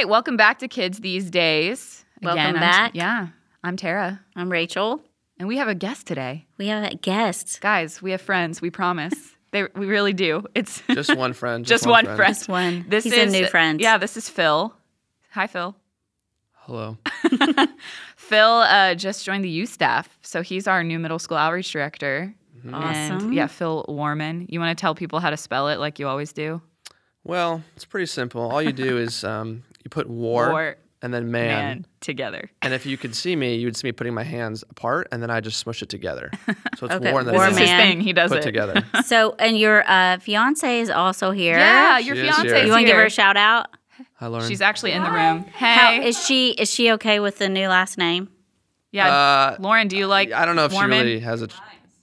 right, welcome back to Kids These Days. Welcome I'm- back. yeah, I'm Tara, I'm Rachel. and we have a guest today. We have a guest. Guys, we have friends. We promise. they, we really do. It's Just one friend. just one friend. Just one. This He's is a new friend. Yeah, this is Phil. Hi, Phil. Hello. Phil uh, just joined the youth staff, so he's our new middle school outreach director. And Awesome. yeah, Phil Warman. You want to tell people how to spell it like you always do? Well, it's pretty simple. All you do is um, you put war, War, and then man. Man, together. And if you could see me, you would see me putting my hands apart, and then I just smush it together. So it's Okay, war and then war This is man his man. thing. He does put it. together. So, and your uh, fiance is also here. Yeah, your She is fiance. here. You want to give her a shout out? Hi, Lauren. She's actually in the room. Hey, How is she? Is she okay with the new last name? yeah, Uh, Lauren. Do you like? I don't know if Warman? she really has a.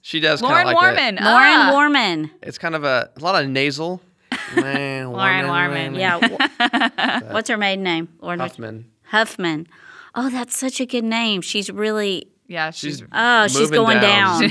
She does kind Lauren of like Warman. it. Lauren Ah. Warman. It's kind of a, a lot of nasal. Man, Lauren Warman. Yeah. What's her maiden name? Lauren Huffman. Huffman. Oh, that's such a good name. She's really. Yeah, she's, She's Oh, she's moving going down.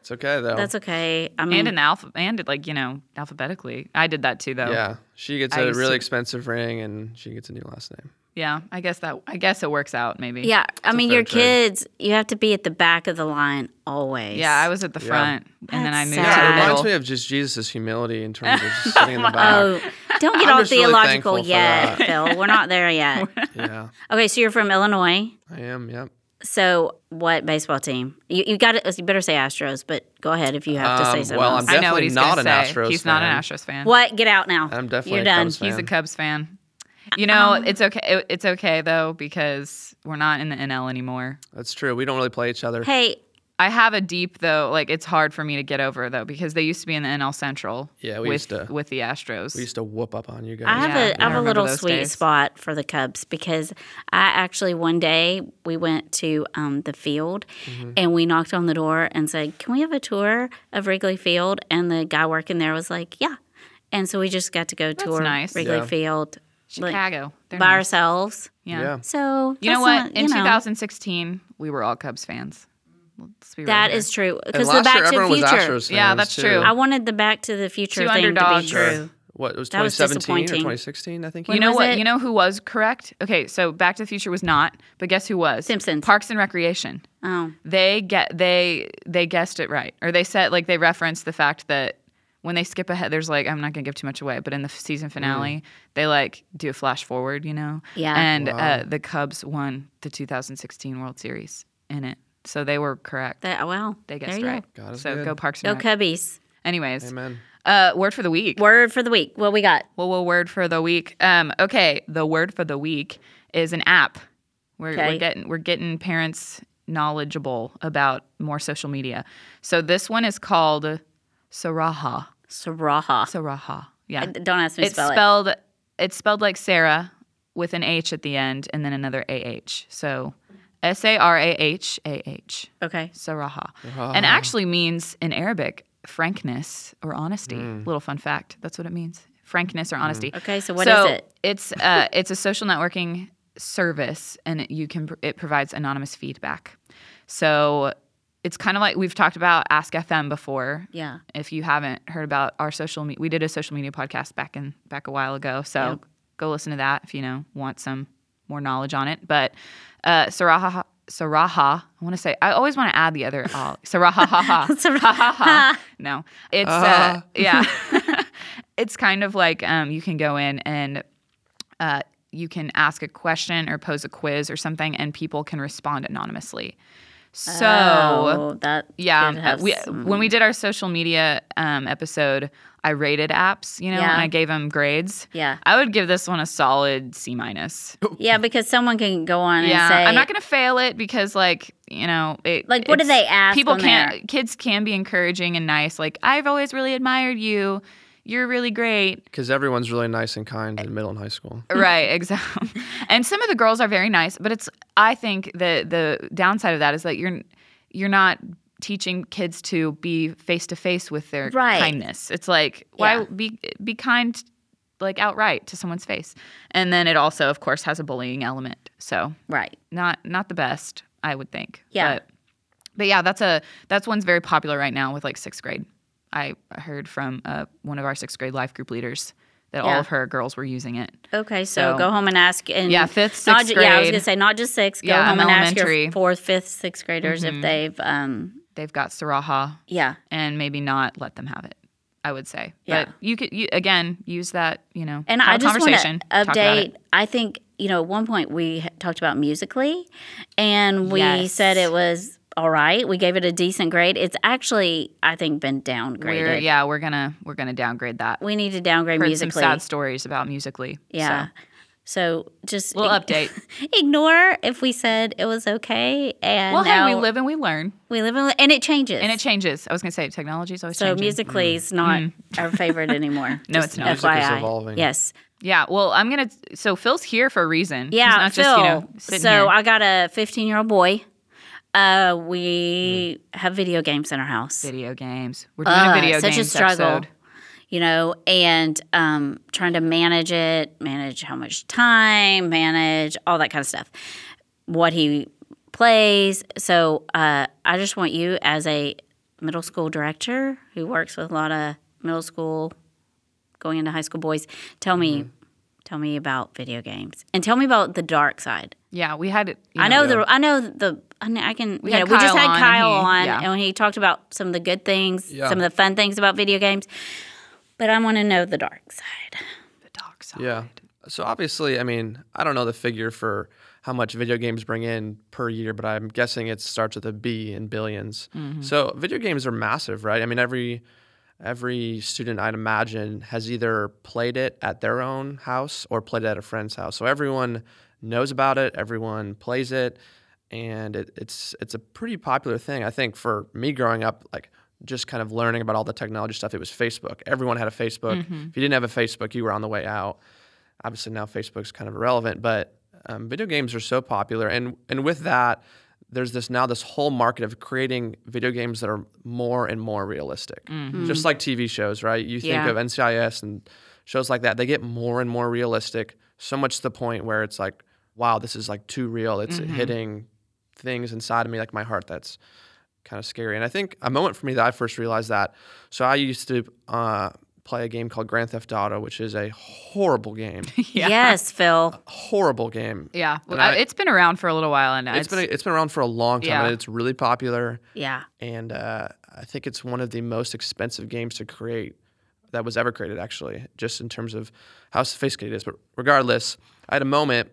It's okay though. That's okay. I mean, and in alpha and like you know alphabetically. I did that too though. yeah, she gets I a really to- expensive ring, and she gets a new last name. Yeah, I guess that. I guess it works out maybe. yeah. I mean, your trade. kids, you have to be at the back of the line always. Yeah, I was at the Yeah. front, and then I That's moved sad. to It reminds me of just Jesus' humility in terms of just sitting in the back. Oh, don't get I'm all just really theological yet. Phil. We're not there yet. Yeah, Okay, so you're from Illinois. I am. Yep. So what baseball team? You, you got to You better say Astros, but go ahead if you have to say Um, something. well, else. I'm I know what definitely he's not gonna an say. Astros He's not an fan. Astros fan. what? Get out now. I'm definitely You're a done. Cubs He's a. Cubs fan. You know, Um, it's okay. it- it's okay though because we're not in the NL anymore. That's true. We don't really play each other. Hey, I have a deep though. Like it's hard for me to get over though because they used to be in the NL Central. Yeah, we with used to- with the Astros. We used to whoop up on you guys. I have Yeah, a I I have a little sweet days. spot for the Cubs because I actually one day we went to um, the field Mm-hmm. and we knocked on the door and said, "Can we have a tour of Wrigley Field?" And the guy working there was like, "Yeah." And so we just got to go tour nice. Wrigley Yeah. Field Chicago. They're by nice. ourselves. Yeah. Yeah. So You know what? not- In know, 2016, we were all Cubs fans. Let's be real that here. is true because the Back year, to the everyone was Future. Yeah, that's too. true. I wanted the Back to the Future Two thing to be true. What it was That was 2017 or 2016? I think. When you know what? it? You know who was correct? Okay, so Back to the Future was not, but guess who was? Simpsons. Parks and Recreation. Oh, They get they they guessed it right, or they said like they referenced the fact that when they skip ahead, there's like I'm not gonna give too much away, but in the season finale, they like do a flash forward, you know? Yeah. And Wow. uh, the Cubs won the 2016 World Series in it, so they were correct. that well. They there guessed you right. God is so good. go Parks Go and Rec. Cubbies. Anyways, Amen. uh, word for the week. Word for the week. What we got? Well, well, word for the week. Um, okay, the word for the week is an app. We're, Okay. we're getting we're getting parents knowledgeable about more social media. So this one is called Sarahah. Sarahah. Sarahah. Yeah. Don't ask me to it's spell it. spelled it's spelled like Sarah with an H at the end and then another AH. So S A R A H A H. Okay. Sarahah. And actually means in Arabic frankness or honesty. Little fun fact. That's what it means. Frankness or honesty. Okay, so what is so it? It's uh, it's a social networking service, and it, you can it provides anonymous feedback. So it's kind of like we've talked about Ask FM before. Yeah. If you haven't heard about our social, media, we did a social media podcast back in back a while ago. So Yeah. go listen to that if you know want some more knowledge on it. But uh, Sarahah. Sarahah, I want to say, I always want to add the other, uh, Sarahah, ha, ha, ha, ha, ha. No, it's, uh, yeah. it's kind of like um, you can go in and uh, you can ask a question or pose a quiz or something, and people can respond anonymously. So, oh, that yeah, we, when we did our social media um, episode, I rated apps, you know, Yeah. and I gave them grades. Yeah. I would give this one a solid C minus. yeah, because someone can go on Yeah, and say, I'm not gonna fail it because, like, you know, it, Like, what do they ask People can't. Kids can be encouraging and nice. Like, I've always really admired you. You're really great. Because everyone's really nice and kind in middle and high school. right, exactly. And some of the girls are very nice, but it's. I think the the downside of that is that you're you're not teaching kids to be face to face with their Right. kindness. It's like why Yeah. be be kind like outright to someone's face. And then it also of course has a bullying element. So right. not not the best, I would think. Yeah. But, but yeah, that's a that's one's very popular right now with like sixth grade. I heard from uh, one of our sixth grade life group leaders that all of her girls were using it. Okay, so, So- go home and ask. And Yeah, fifth, not sixth ju- Yeah, I was gonna say not just sixth. Go Yeah, home and ask elementary. Mm-hmm. your fourth, fifth, sixth graders if they've. um They've got Sarahah Yeah, and maybe not let them have it. I would say, Yeah. but you could you, again use that. You know, and I just want conversation, to update. I think you know at one point we talked about Musical.ly, and we Yes. said it was all right. We gave it a decent grade. It's actually I think been downgraded. We're, yeah, we're gonna we're gonna downgrade that. we need to downgrade Heard Musical.ly. some sad stories about Musical.ly. Yeah. so. So just We'll update. ignore if we said it was okay. And Well, hey, we live and we learn, we live in, and it changes. and it changes. I was gonna say technology is always changing. so changing. Musical.ly is not our favorite anymore. No, Just it's not. Music is FYI. evolving. Yes. Yeah. Well, I'm gonna. So Phil's here for a reason. He's Yeah, not Phil. just you know sitting so here. I got a 15 year old boy. Uh, we Hmm. have video games in our house. video games. We're doing Uh, a video such a struggle. episode. You know, and um, trying to manage it, manage how much time, manage all that kind of stuff. What he plays. So uh, I just want you, as a middle school director who works with a lot of middle school, going into high school boys, tell me, Mm-hmm. tell me about video games, and tell me about the dark side. Yeah, we had. You I know the I know the I kn- I can We you had know, we just Kyle had on and Kyle he- on yeah. and he talked about some of the good things, Yeah. some of the fun things about video games. But I want to know the dark side. the dark side. Yeah. So obviously, I mean, I don't know the figure for how much video games bring in per year, but I'm guessing it starts with a B in 1000000000s mm-hmm. So video games are massive, right? I mean, every every student I'd imagine has either played it at their own house or played it at a friend's house. So everyone knows about it, everyone plays it, and it, it's it's a pretty popular thing. I think for me growing up, like just kind of learning about all the technology stuff, it was Facebook. Everyone had a Facebook. Mm-hmm. If you didn't have a Facebook, you were on the way out. Obviously now Facebook's kind of irrelevant, but um, video games are so popular, and and with that, there's this now this whole market of creating video games that are more and more realistic, mm-hmm. just like TV shows, right? You think Yeah. of NCIS and shows like that, they get more and more realistic, so much to the point where it's like, wow, this is like too real. It's mm-hmm. hitting things inside of me, like my heart, that's kind of scary. And I think a moment for me that I first realized that. So I used to uh, play a game called Grand Theft Auto, which is a horrible game, Yeah. Yes, Phil. horrible game. Yeah. Well, I- I- it's been around for a little while, and It's been it's been around for a long time, Yeah. and it's really popular. Yeah. And uh, I think it's one of the most expensive games to create that was ever created, actually, just in terms of how sophisticated it is. But regardless, I had a moment.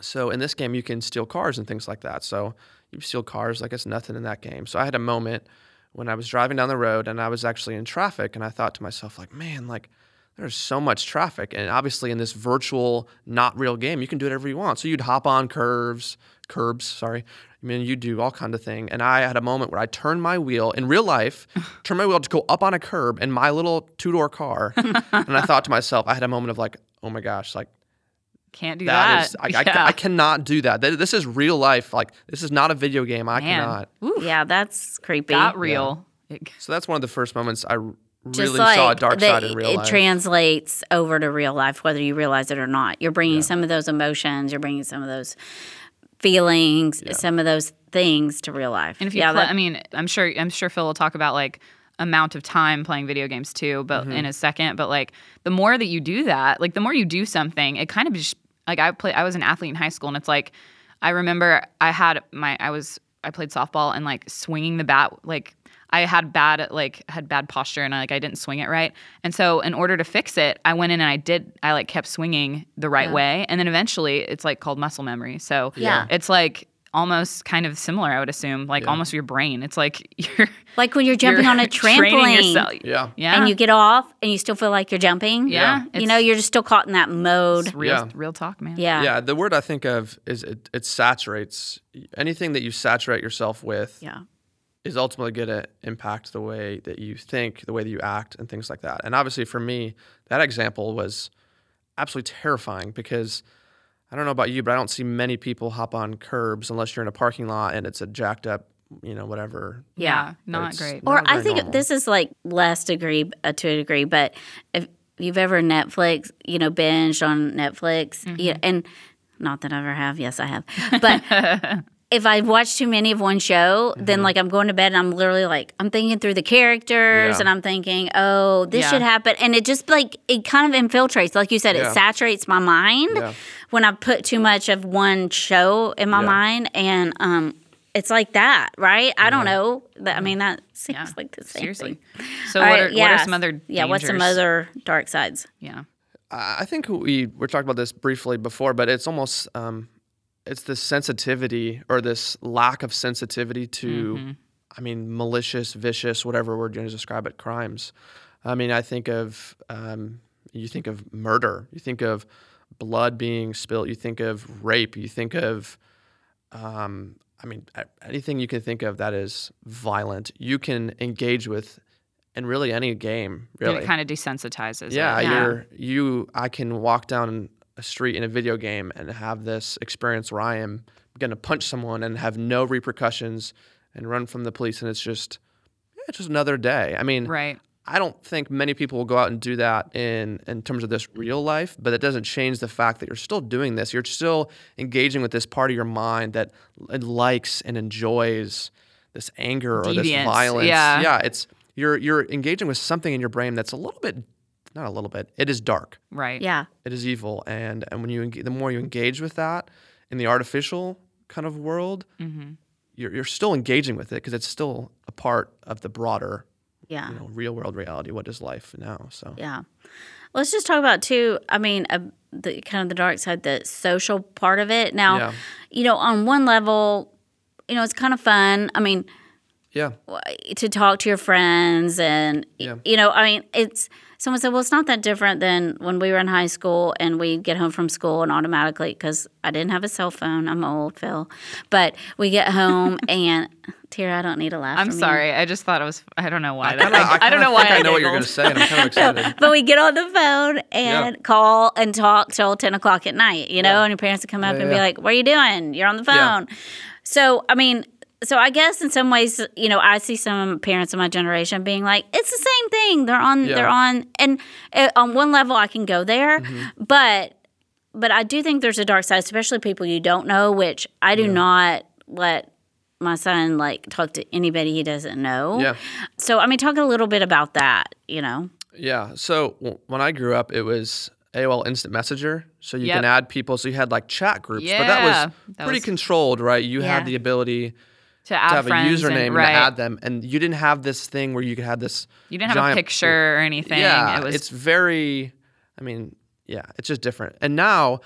So in this game, you can steal cars and things like that. So you steal cars like it's nothing in that game. So I had a moment when I was driving down the road and I was actually in traffic, and I thought to myself, like, man, like there's so much traffic, and obviously in this virtual, not real game, you can do whatever you want. So you'd hop on curves, curbs, sorry. I mean, you do all kind of thing. And I had a moment where I turned my wheel in real life, turned my wheel to go up on a curb in my little two door car, and I thought to myself, I had a moment of like, oh my gosh, like can't do that that. is, I, I, yeah. I cannot do that. This is real life. Like this is not a video game. I Man. cannot. Oof, Yeah, that's creepy. Not real. It- So that's one of the first moments I r- Just really like saw a dark that side in real it life. It translates over to real life, whether you realize it or not. You're bringing some of those emotions, you're bringing some of those feelings, some of those things to real life. And if you yeah, play, that- I mean, I'm sure I'm sure Phil will talk about like amount of time playing video games too, but Mm-hmm. in a second. But like the more that you do that, like the more you do something, it kind of just like I play. I was an athlete in high school, and it's like I remember I had my I was I played softball and like swinging the bat like. I had bad like had bad posture and I, like I didn't swing it right. And so in order to fix it, I went in and I did I like kept swinging the right way and then eventually it's like called muscle memory. So Yeah. it's like almost kind of similar, I would assume, like almost your brain. It's like you're like when you're jumping you're on a trampoline. Yeah. Yeah, And you get off and you still feel like you're jumping. yeah, You know, you're just still caught in that mode. it's real, Yeah. real talk, man. Yeah. Yeah, the word I think of is it, it saturates anything that you saturate yourself with Yeah. is ultimately going to impact the way that you think, the way that you act, and things like that. And obviously, for me, that example was absolutely terrifying because I don't know about you, but I don't see many people hop on curbs unless you're in a parking lot and it's a jacked up, you know, whatever. yeah, not It's- great. Or Not I think normal. this is like less degree uh, to a degree, but if you've ever Netflix, you know, binged on Netflix, Mm-hmm. yeah, and not that I ever have, yes, I have, but if I watch too many of one show, then like I'm going to bed and I'm literally like I'm thinking through the characters Yeah. and I'm thinking, oh, this Yeah. should happen, and it just like it kind of infiltrates, like you said, Yeah. it saturates my mind Yeah. when I put too much of one show in my Yeah. mind, and um, it's like that, right? I don't know. That I mean, that seems Yeah. like the same Seriously. thing. So what, right, are, what are some other yeah? What's some other dark sides? Yeah. I I think we were talking about this briefly before, but it's almost um, it's this sensitivity or this lack of sensitivity to, Mm-hmm. I mean, malicious, vicious, whatever word you're going to describe it, crimes. I mean, I think of um, you think of murder, you think of blood being spilled, you think of rape, you think of, um, I mean, anything you can think of that is violent, you can engage with in really any game. Really, It kind of desensitizes. yeah, it. you're you. I can walk down a street in a video game and have this experience where I am going to punch someone and have no repercussions and run from the police, and it's just it's just another day. I mean, Right. I don't think many people will go out and do that in in terms of this real life, but it doesn't change the fact that you're still doing this. You're still engaging with this part of your mind that likes and enjoys this anger or this violence. yeah. yeah, it's you're you're engaging with something in your brain that's a little bit not a little bit. It is dark. Right. Yeah, It is evil, and and when you enga- the more you engage with that in the artificial kind of world, Mm-hmm. you're you're still engaging with it because it's still a part of the broader yeah. you know, real world reality. What is life now? So Yeah. Let's just talk about too. I mean, uh, the kind of the dark side, the social part of it. Now, Yeah. you know, on one level, you know, it's kind of fun. I mean, yeah, to talk to your friends and Yeah. you know, I mean, it's someone said, well, it's not that different than when we were in high school and we'd get home from school and automatically because I didn't have a cell phone. I'm old, Phil, but we get home and Tara, I don't need a laugh. I'm from you. sorry. I just thought it was. I don't know why. I, that, kinda, I, I, I don't know why. I know what you're going to say, and I'm kind of excited. but we get on the phone and call and talk till 10 o'clock at night, you know, Yeah. and your parents would come up Yeah, and be like, What are you doing? You're on the Yeah. phone. So, I mean, so I guess in some ways, you know, I see some parents of my generation being like, it's the same thing. They're on, Yeah. they're on, and uh, on one level, I can go there, Mm-hmm. but, but I do think there's a dark side, especially people you don't know, which I do not let my son like talk to anybody he doesn't know. Yeah. So, I mean, talk a little bit about that, you know. Yeah. So w- when I grew up, it was AOL Instant Messenger. So you Yep. can add people. So you had like chat groups, yeah. but that was that pretty was- controlled, right? You Yeah. had the ability to add to have a username and, and, right. to add them, and you didn't have this thing where you could have this. You didn't have a picture or anything. Yeah, it was it's very. I mean, yeah, it's just different. And now,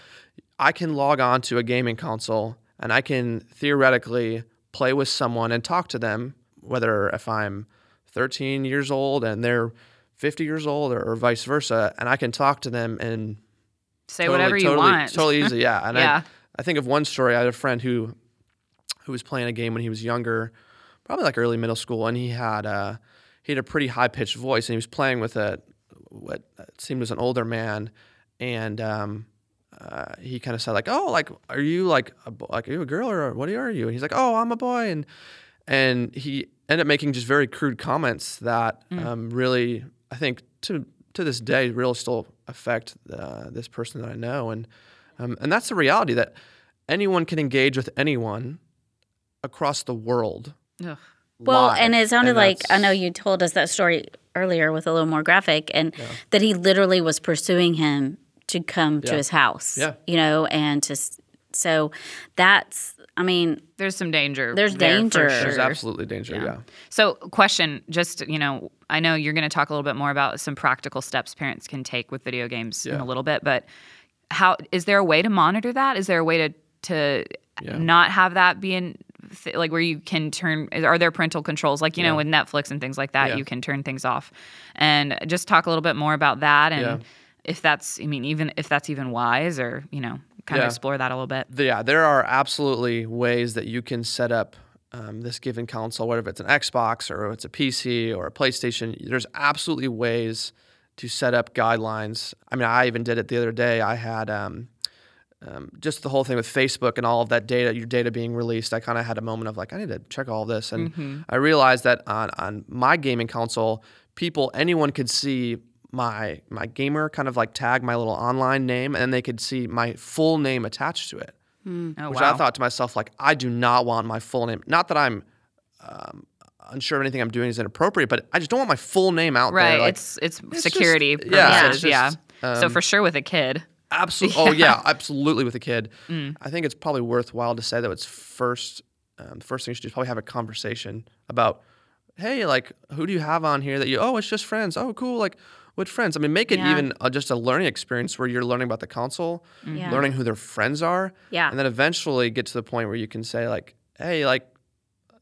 I can log on to a gaming console and I can theoretically play with someone and talk to them, whether if I'm 13 years old and they're 50 years old or, or vice versa, and I can talk to them and say totally, whatever you totally, want. Totally easy, yeah. And Yeah. I, I think of one story. I had a friend who who was playing a game when he was younger, probably like early middle school, and he had uh, he had a pretty high pitched voice, and he was playing with a what seemed was an older man, and um, uh, he kind of said like, "Oh, like are you like a, bo- like are you a girl or what are you?" And he's like, "Oh, I'm a boy," and and he ended up making just very crude comments that um, really, I think to to this day, really still affect uh, this person that I know, and um, and that's the reality that anyone can engage with anyone across the world. Ugh. Well, live, and it sounded like I know you told us that story earlier with a little more graphic, and that he literally was pursuing him to come to his house. Yeah. you know, and to so that's. I mean, There's some danger. There's there for danger. sure. There's absolutely danger. Yeah. So, question, just you know, I know you're going to talk a little bit more about some practical steps parents can take with video games in a little bit, but how is there a way to monitor that? Is there a way to to Yeah. not have that be in th- like where you can turn? Are there parental controls like you know with Netflix and things like that? Yeah. You can turn things off, and just talk a little bit more about that and. Yeah. If that's, I mean, even if that's even wise, or you know, kind Yeah. of explore that a little bit. Yeah, there are absolutely ways that you can set up um, this given console, whether it's an Xbox or it's a PC or a PlayStation. There's absolutely ways to set up guidelines. I mean, I even did it the other day. I had um, um, just the whole thing with Facebook and all of that data, your data being released. I kind of had a moment of like, I need to check all this, and I realized that on on my gaming console, people, anyone could see my my gamer kind of like tag my little online name, and they could see my full name attached to it. Oh, which wow. I thought to myself, like, I do not want my full name. Not that I'm um, unsure of anything I'm doing is inappropriate, but I just don't want my full name out right. there. Like, it's it's, just- security yeah, purposes. it's Yeah. um, so for sure with a kid. Absolutely. Oh yeah, absolutely. With a kid, Mm. I think it's probably worthwhile to say that it's first. Um, the first thing you should do is probably have a conversation about, hey, like, who do you have on here that you? Oh, it's just friends. Oh, cool. Like, what friends? I mean, make it Yeah. even uh, just a learning experience where you're learning about the console, Yeah. learning who their friends are, Yeah. and then eventually get to the point where you can say like, hey, like,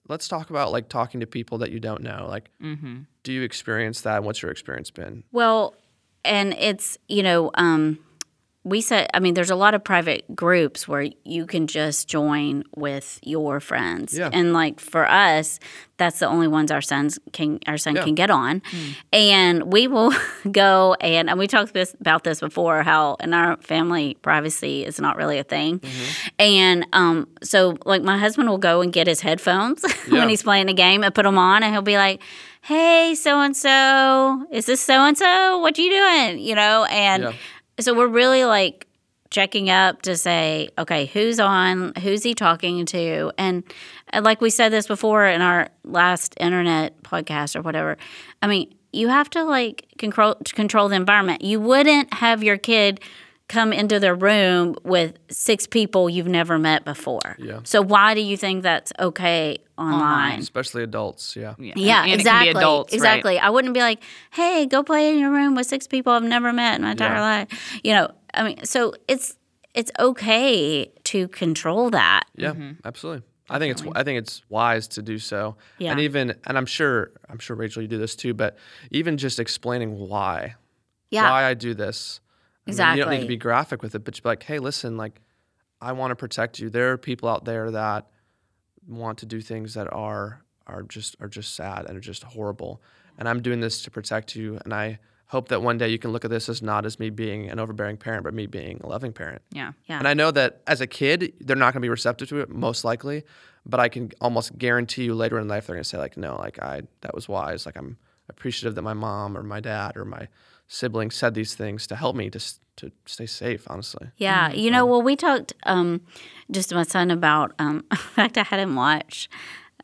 let's talk about like talking to people that you don't know. Like, Mm-hmm. do you experience that? What's your experience been? Well, and it's, you know, um, we said, I mean, there's a lot of private groups where you can just join with your friends. Yeah. And like for us, that's the only ones our sons can, our son Yeah. can get on. And we will go and, and we talked this, about this before, how in our family, privacy is not really a thing. And um, so like my husband will go and get his headphones Yeah. when he's playing a game and put them on and he'll be like, hey, so and so, is this so and so? What you doing? You know, and Yeah. So we're really like checking up to say, okay, who's on? Who's he talking to? And, and like we said this before in our last internet podcast or whatever. I mean, you have to like control control the environment. You wouldn't have your kid come into their room with six people you've never met before. Yeah. So why do you think that's okay online? Especially adults. Yeah. Yeah, Yeah, and exactly. It can be adults, right? exactly. I wouldn't be like, "Hey, go play in your room with six people I've never met in my entire Yeah. life." You know, I mean, so it's it's okay to control that. Yeah, mm-hmm. absolutely. I think it's I think it's wise to do so. Yeah. And even and I'm sure I'm sure Rachel you do this too, but even just explaining why. Yeah. Why I do this. I mean, you don't need to be graphic with it, but you be like, hey, listen, like I want to protect you. There are people out there that want to do things that are are just are just sad and are just horrible. And I'm doing this to protect you. And I hope that one day you can look at this as not as me being an overbearing parent, but me being a loving parent. Yeah. Yeah. And I know that as a kid, they're not going to be receptive to it, most likely. But I can almost guarantee you later in life, they're going to say like, "No, like I that was wise. Like I'm appreciative that my mom or my dad or my sibling said these things to help me to to stay safe." Honestly, Yeah, you know, well, we talked um, just to my son about. Um, in fact, I had him watch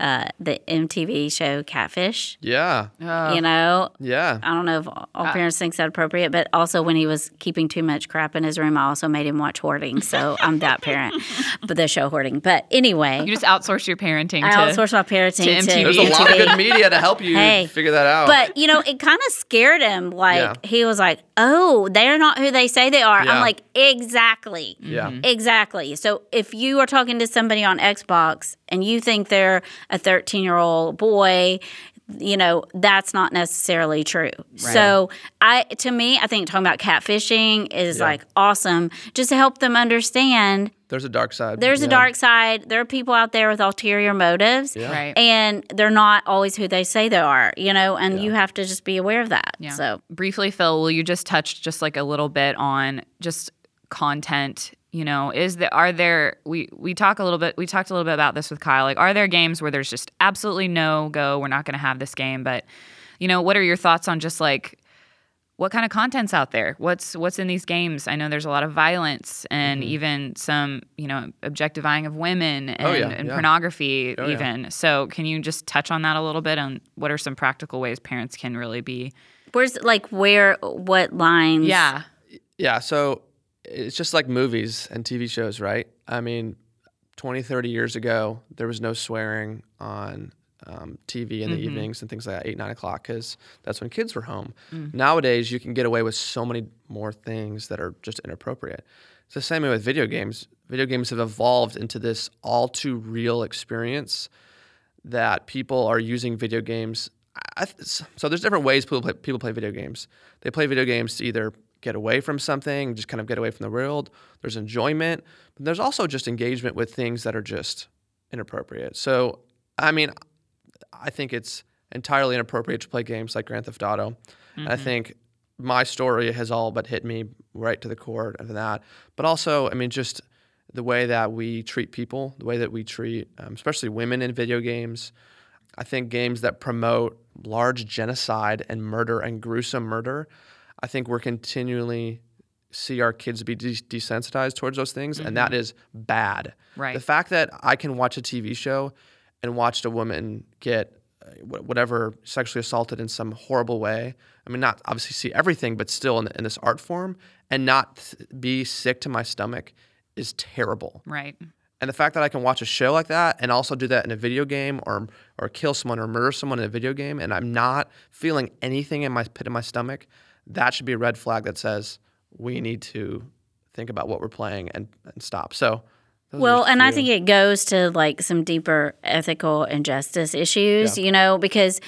uh, the MTV show Catfish. yeah, Uh, you know, yeah, I don't know if all parents think that appropriate, but also when he was keeping too much crap in his room, I also made him watch Hoarding. So I'm that parent, but the show Hoarding. But anyway, You just outsource your parenting I to outsourced my parenting to to, MTV. There's a lot of MTV. good media to help you Hey, figure that out. But you know, it kind of scared him. Like Yeah. he was like, "Oh, they're not who they say they are." Yeah. I'm like, "Exactly, yeah, exactly." So if you are talking to somebody on Xbox and you think they're a 13 year old boy, you know that's not necessarily true. So I, to me, I think talking about catfishing is Yeah. like awesome, just to help them understand there's a dark side. there's a dark side. There are people out there with ulterior motives Yeah. right. and they're not always who they say they are, you know, and you have to just be aware of that. Yeah. So, briefly, Phil, will you just touch just like a little bit on just content? You know, is there are there we we talk a little bit we talked a little bit about this with Kyle. Like, are there games where there's just absolutely no go? We're not going to have this game. But you know, what are your thoughts on just like what kind of content's out there? What's what's in these games? I know there's a lot of violence and mm-hmm. even some you know objectifying of women oh, and, Oh, yeah, and yeah. pornography Oh, yeah. even. So can you just touch on that a little bit on what are some practical ways parents can really be? where's like where, what lines? Yeah. Yeah, so it's just like movies and TV shows, right? I mean, 20, 30 years ago, there was no swearing on um, TV in the evenings and things like that, 8, 9 o'clock, because that's when kids were home. Nowadays, you can get away with so many more things that are just inappropriate. It's the same way with video games. Video games have evolved into this all too real experience that people are using video games. I, I- so there's different ways people play, people play video games. They play video games to either get away from something, just kind of get away from the world. There's enjoyment, but there's also just engagement with things that are just inappropriate. So, I mean, I think it's entirely inappropriate to play games like Grand Theft Auto. And I think my story has all but hit me right to the core of that. But also, I mean, just the way that we treat people, the way that we treat, um, especially women in video games. I think games that promote large genocide and murder and gruesome murder, I think we're continually see our kids be de- desensitized towards those things, and that is bad. Right. The fact that I can watch a TV show and watch a woman get uh, whatever sexually assaulted in some horrible way. I mean, not obviously see everything, but still in, in this art form, and not th- be sick to my stomach is terrible. Right. And the fact that I can watch a show like that and also do that in a video game or or kill someone or murder someone in a video game and I'm not feeling anything in my pit of my stomach, that should be a red flag that says we need to think about what we're playing and, and stop. So Well, and I think it goes to like some deeper ethical and justice issues, you know, because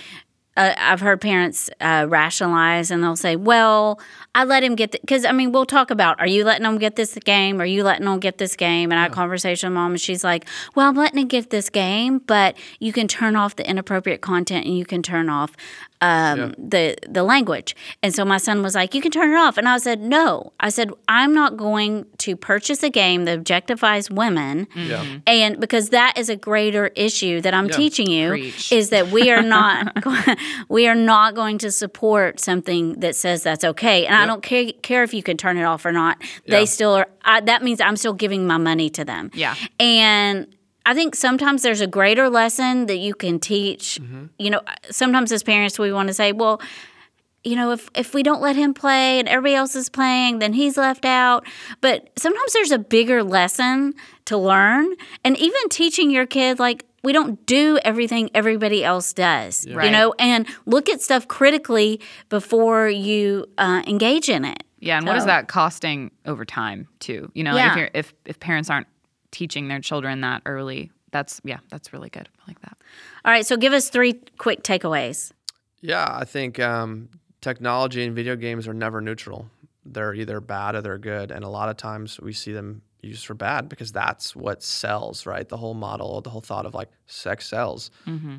uh, I've heard parents uh, rationalize and they'll say, well, I let him get, because I mean, we'll talk about, are you letting him get this game? Are you letting him get this game? And I had a conversation with mom and she's like, well, I'm letting him get this game, but you can turn off the inappropriate content and you can turn off um, the the language. And so my son was like, "You can turn it off." And I said, "No." I said, "I'm not going to purchase a game that objectifies women." Yeah. And because that is a greater issue that I'm Yeah. teaching you Preach. is that we are not we are not going to support something that says that's okay. And I don't care, care if you can turn it off or not. They still are. I, that means I'm still giving my money to them. Yeah. And I think sometimes there's a greater lesson that you can teach. Mm-hmm. You know, sometimes as parents we want to say, well, you know, if if we don't let him play and everybody else is playing, then he's left out. But sometimes there's a bigger lesson to learn, and even teaching your kid like we don't do everything everybody else does. You Right. know, and look at stuff critically before you uh, engage in it. Yeah, and what is that costing over time too? You know, like Yeah. if you're if if parents aren't teaching their children that early, that's yeah, that's really good. I like that. All right, so give us three quick takeaways. Yeah, I think um, technology and video games are never neutral. They're either bad or they're good, and a lot of times we see them used for bad because that's what sells, right? The whole model, the whole thought of like sex sells.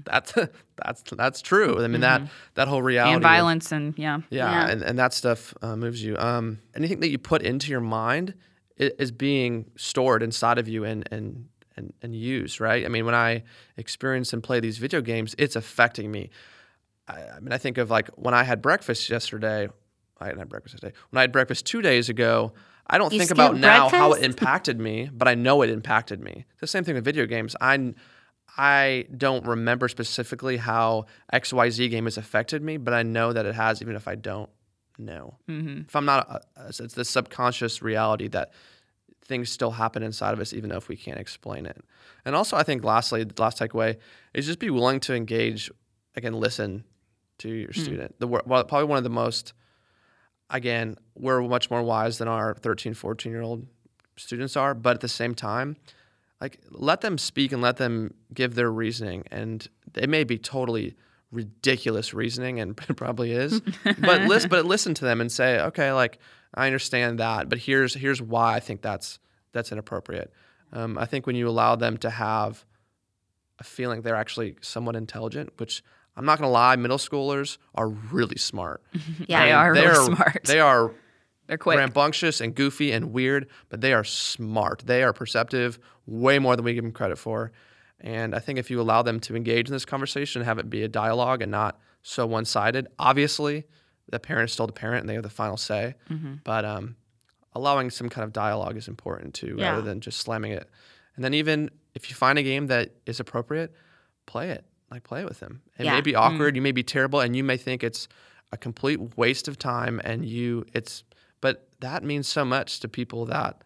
That's that's that's true. I mean that that whole reality and of- violence and yeah. yeah, Yeah. And, and that stuff uh, moves you. Um, anything that you put into your mind i- is being stored inside of you and, and, and, and used, right? I mean, when I experience and play these video games, it's affecting me. I, I mean, I think of like when I had breakfast yesterday. I didn't have breakfast yesterday. When I had breakfast two days ago, I don't You think about now how it impacted me, but I know it impacted me. The same thing with video games. I I don't remember specifically how XYZ game has affected me, but I know that it has, even if I don't know. Mm-hmm. If I'm not, uh, it's the subconscious reality that things still happen inside of us, even though if we can't explain it. And also, I think lastly, the last takeaway is just be willing to engage, again, listen to your student. The well, probably one of the most, again, we're much more wise than our 13, 14 year old students are, but at the same time, like let them speak and let them give their reasoning and it may be totally ridiculous reasoning and it probably is but listen but listen to them and say okay like i understand that but here's here's why i think that's that's inappropriate um, i think when you allow them to have a feeling they're actually somewhat intelligent which i'm not going to lie middle schoolers are really smart Yeah. They are really They're- smart. they are They're quick. rambunctious and goofy and weird, but they are smart. They are perceptive way more than we give them credit for. And I think if you allow them to engage in this conversation, have it be a dialogue and not so one sided, obviously the parent is still the parent and they have the final say. Mm-hmm. But um, allowing some kind of dialogue is important too, Yeah. rather than just slamming it. And then even if you find a game that is appropriate, play it. Like play it with them. It Yeah. may be awkward, you may be terrible, and you may think it's a complete waste of time and you it's but that means so much to people that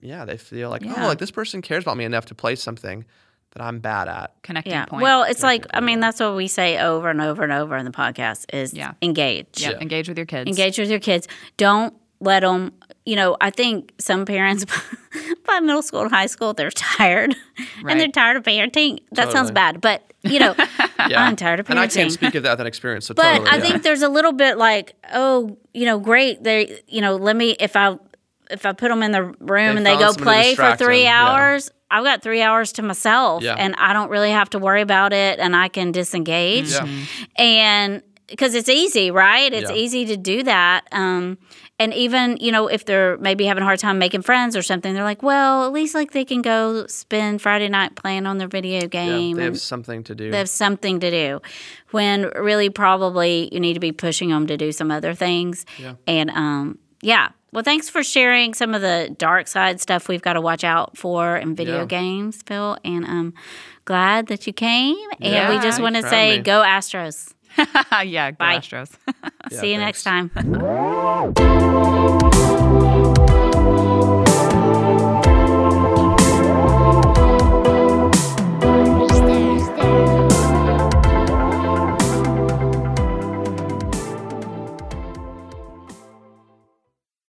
yeah, they feel like, Yeah. oh, like this person cares about me enough to play something that I'm bad at. Connecting Yeah. point. Well, it's like I mean that's what we say over and over and over in the podcast is Yeah. engage. yeah, Yeah. engage with your kids. Engage with your kids. Don't let them. You know, I think some parents by middle school and high school they're tired and they're tired of parenting. That sounds bad, but you know, Yeah. I'm tired of parenting. And I can't speak of that that experience. So But totally. I yeah. think there's a little bit like, oh, you know, great. They, you know, let me if I if I put them in the room and they go play for three them, hours. I've got three hours to myself, Yeah. and I don't really have to worry about it, and I can disengage. Yeah. And because it's easy, right? It's Yeah. easy to do that. Um, and even you know, if they're maybe having a hard time making friends or something, they're like, well, at least like they can go spend Friday night playing on their video yeah, game. they have something to do. they have something to do when really probably you need to be pushing them to do some other things Yeah. and um yeah Well, thanks for sharing some of the dark side stuff we've got to watch out for in video Yeah. games, Phil. And I'm glad that you came. And we just want to say, me. go Astros. yeah, go Bye. Astros. Yeah, See you next time.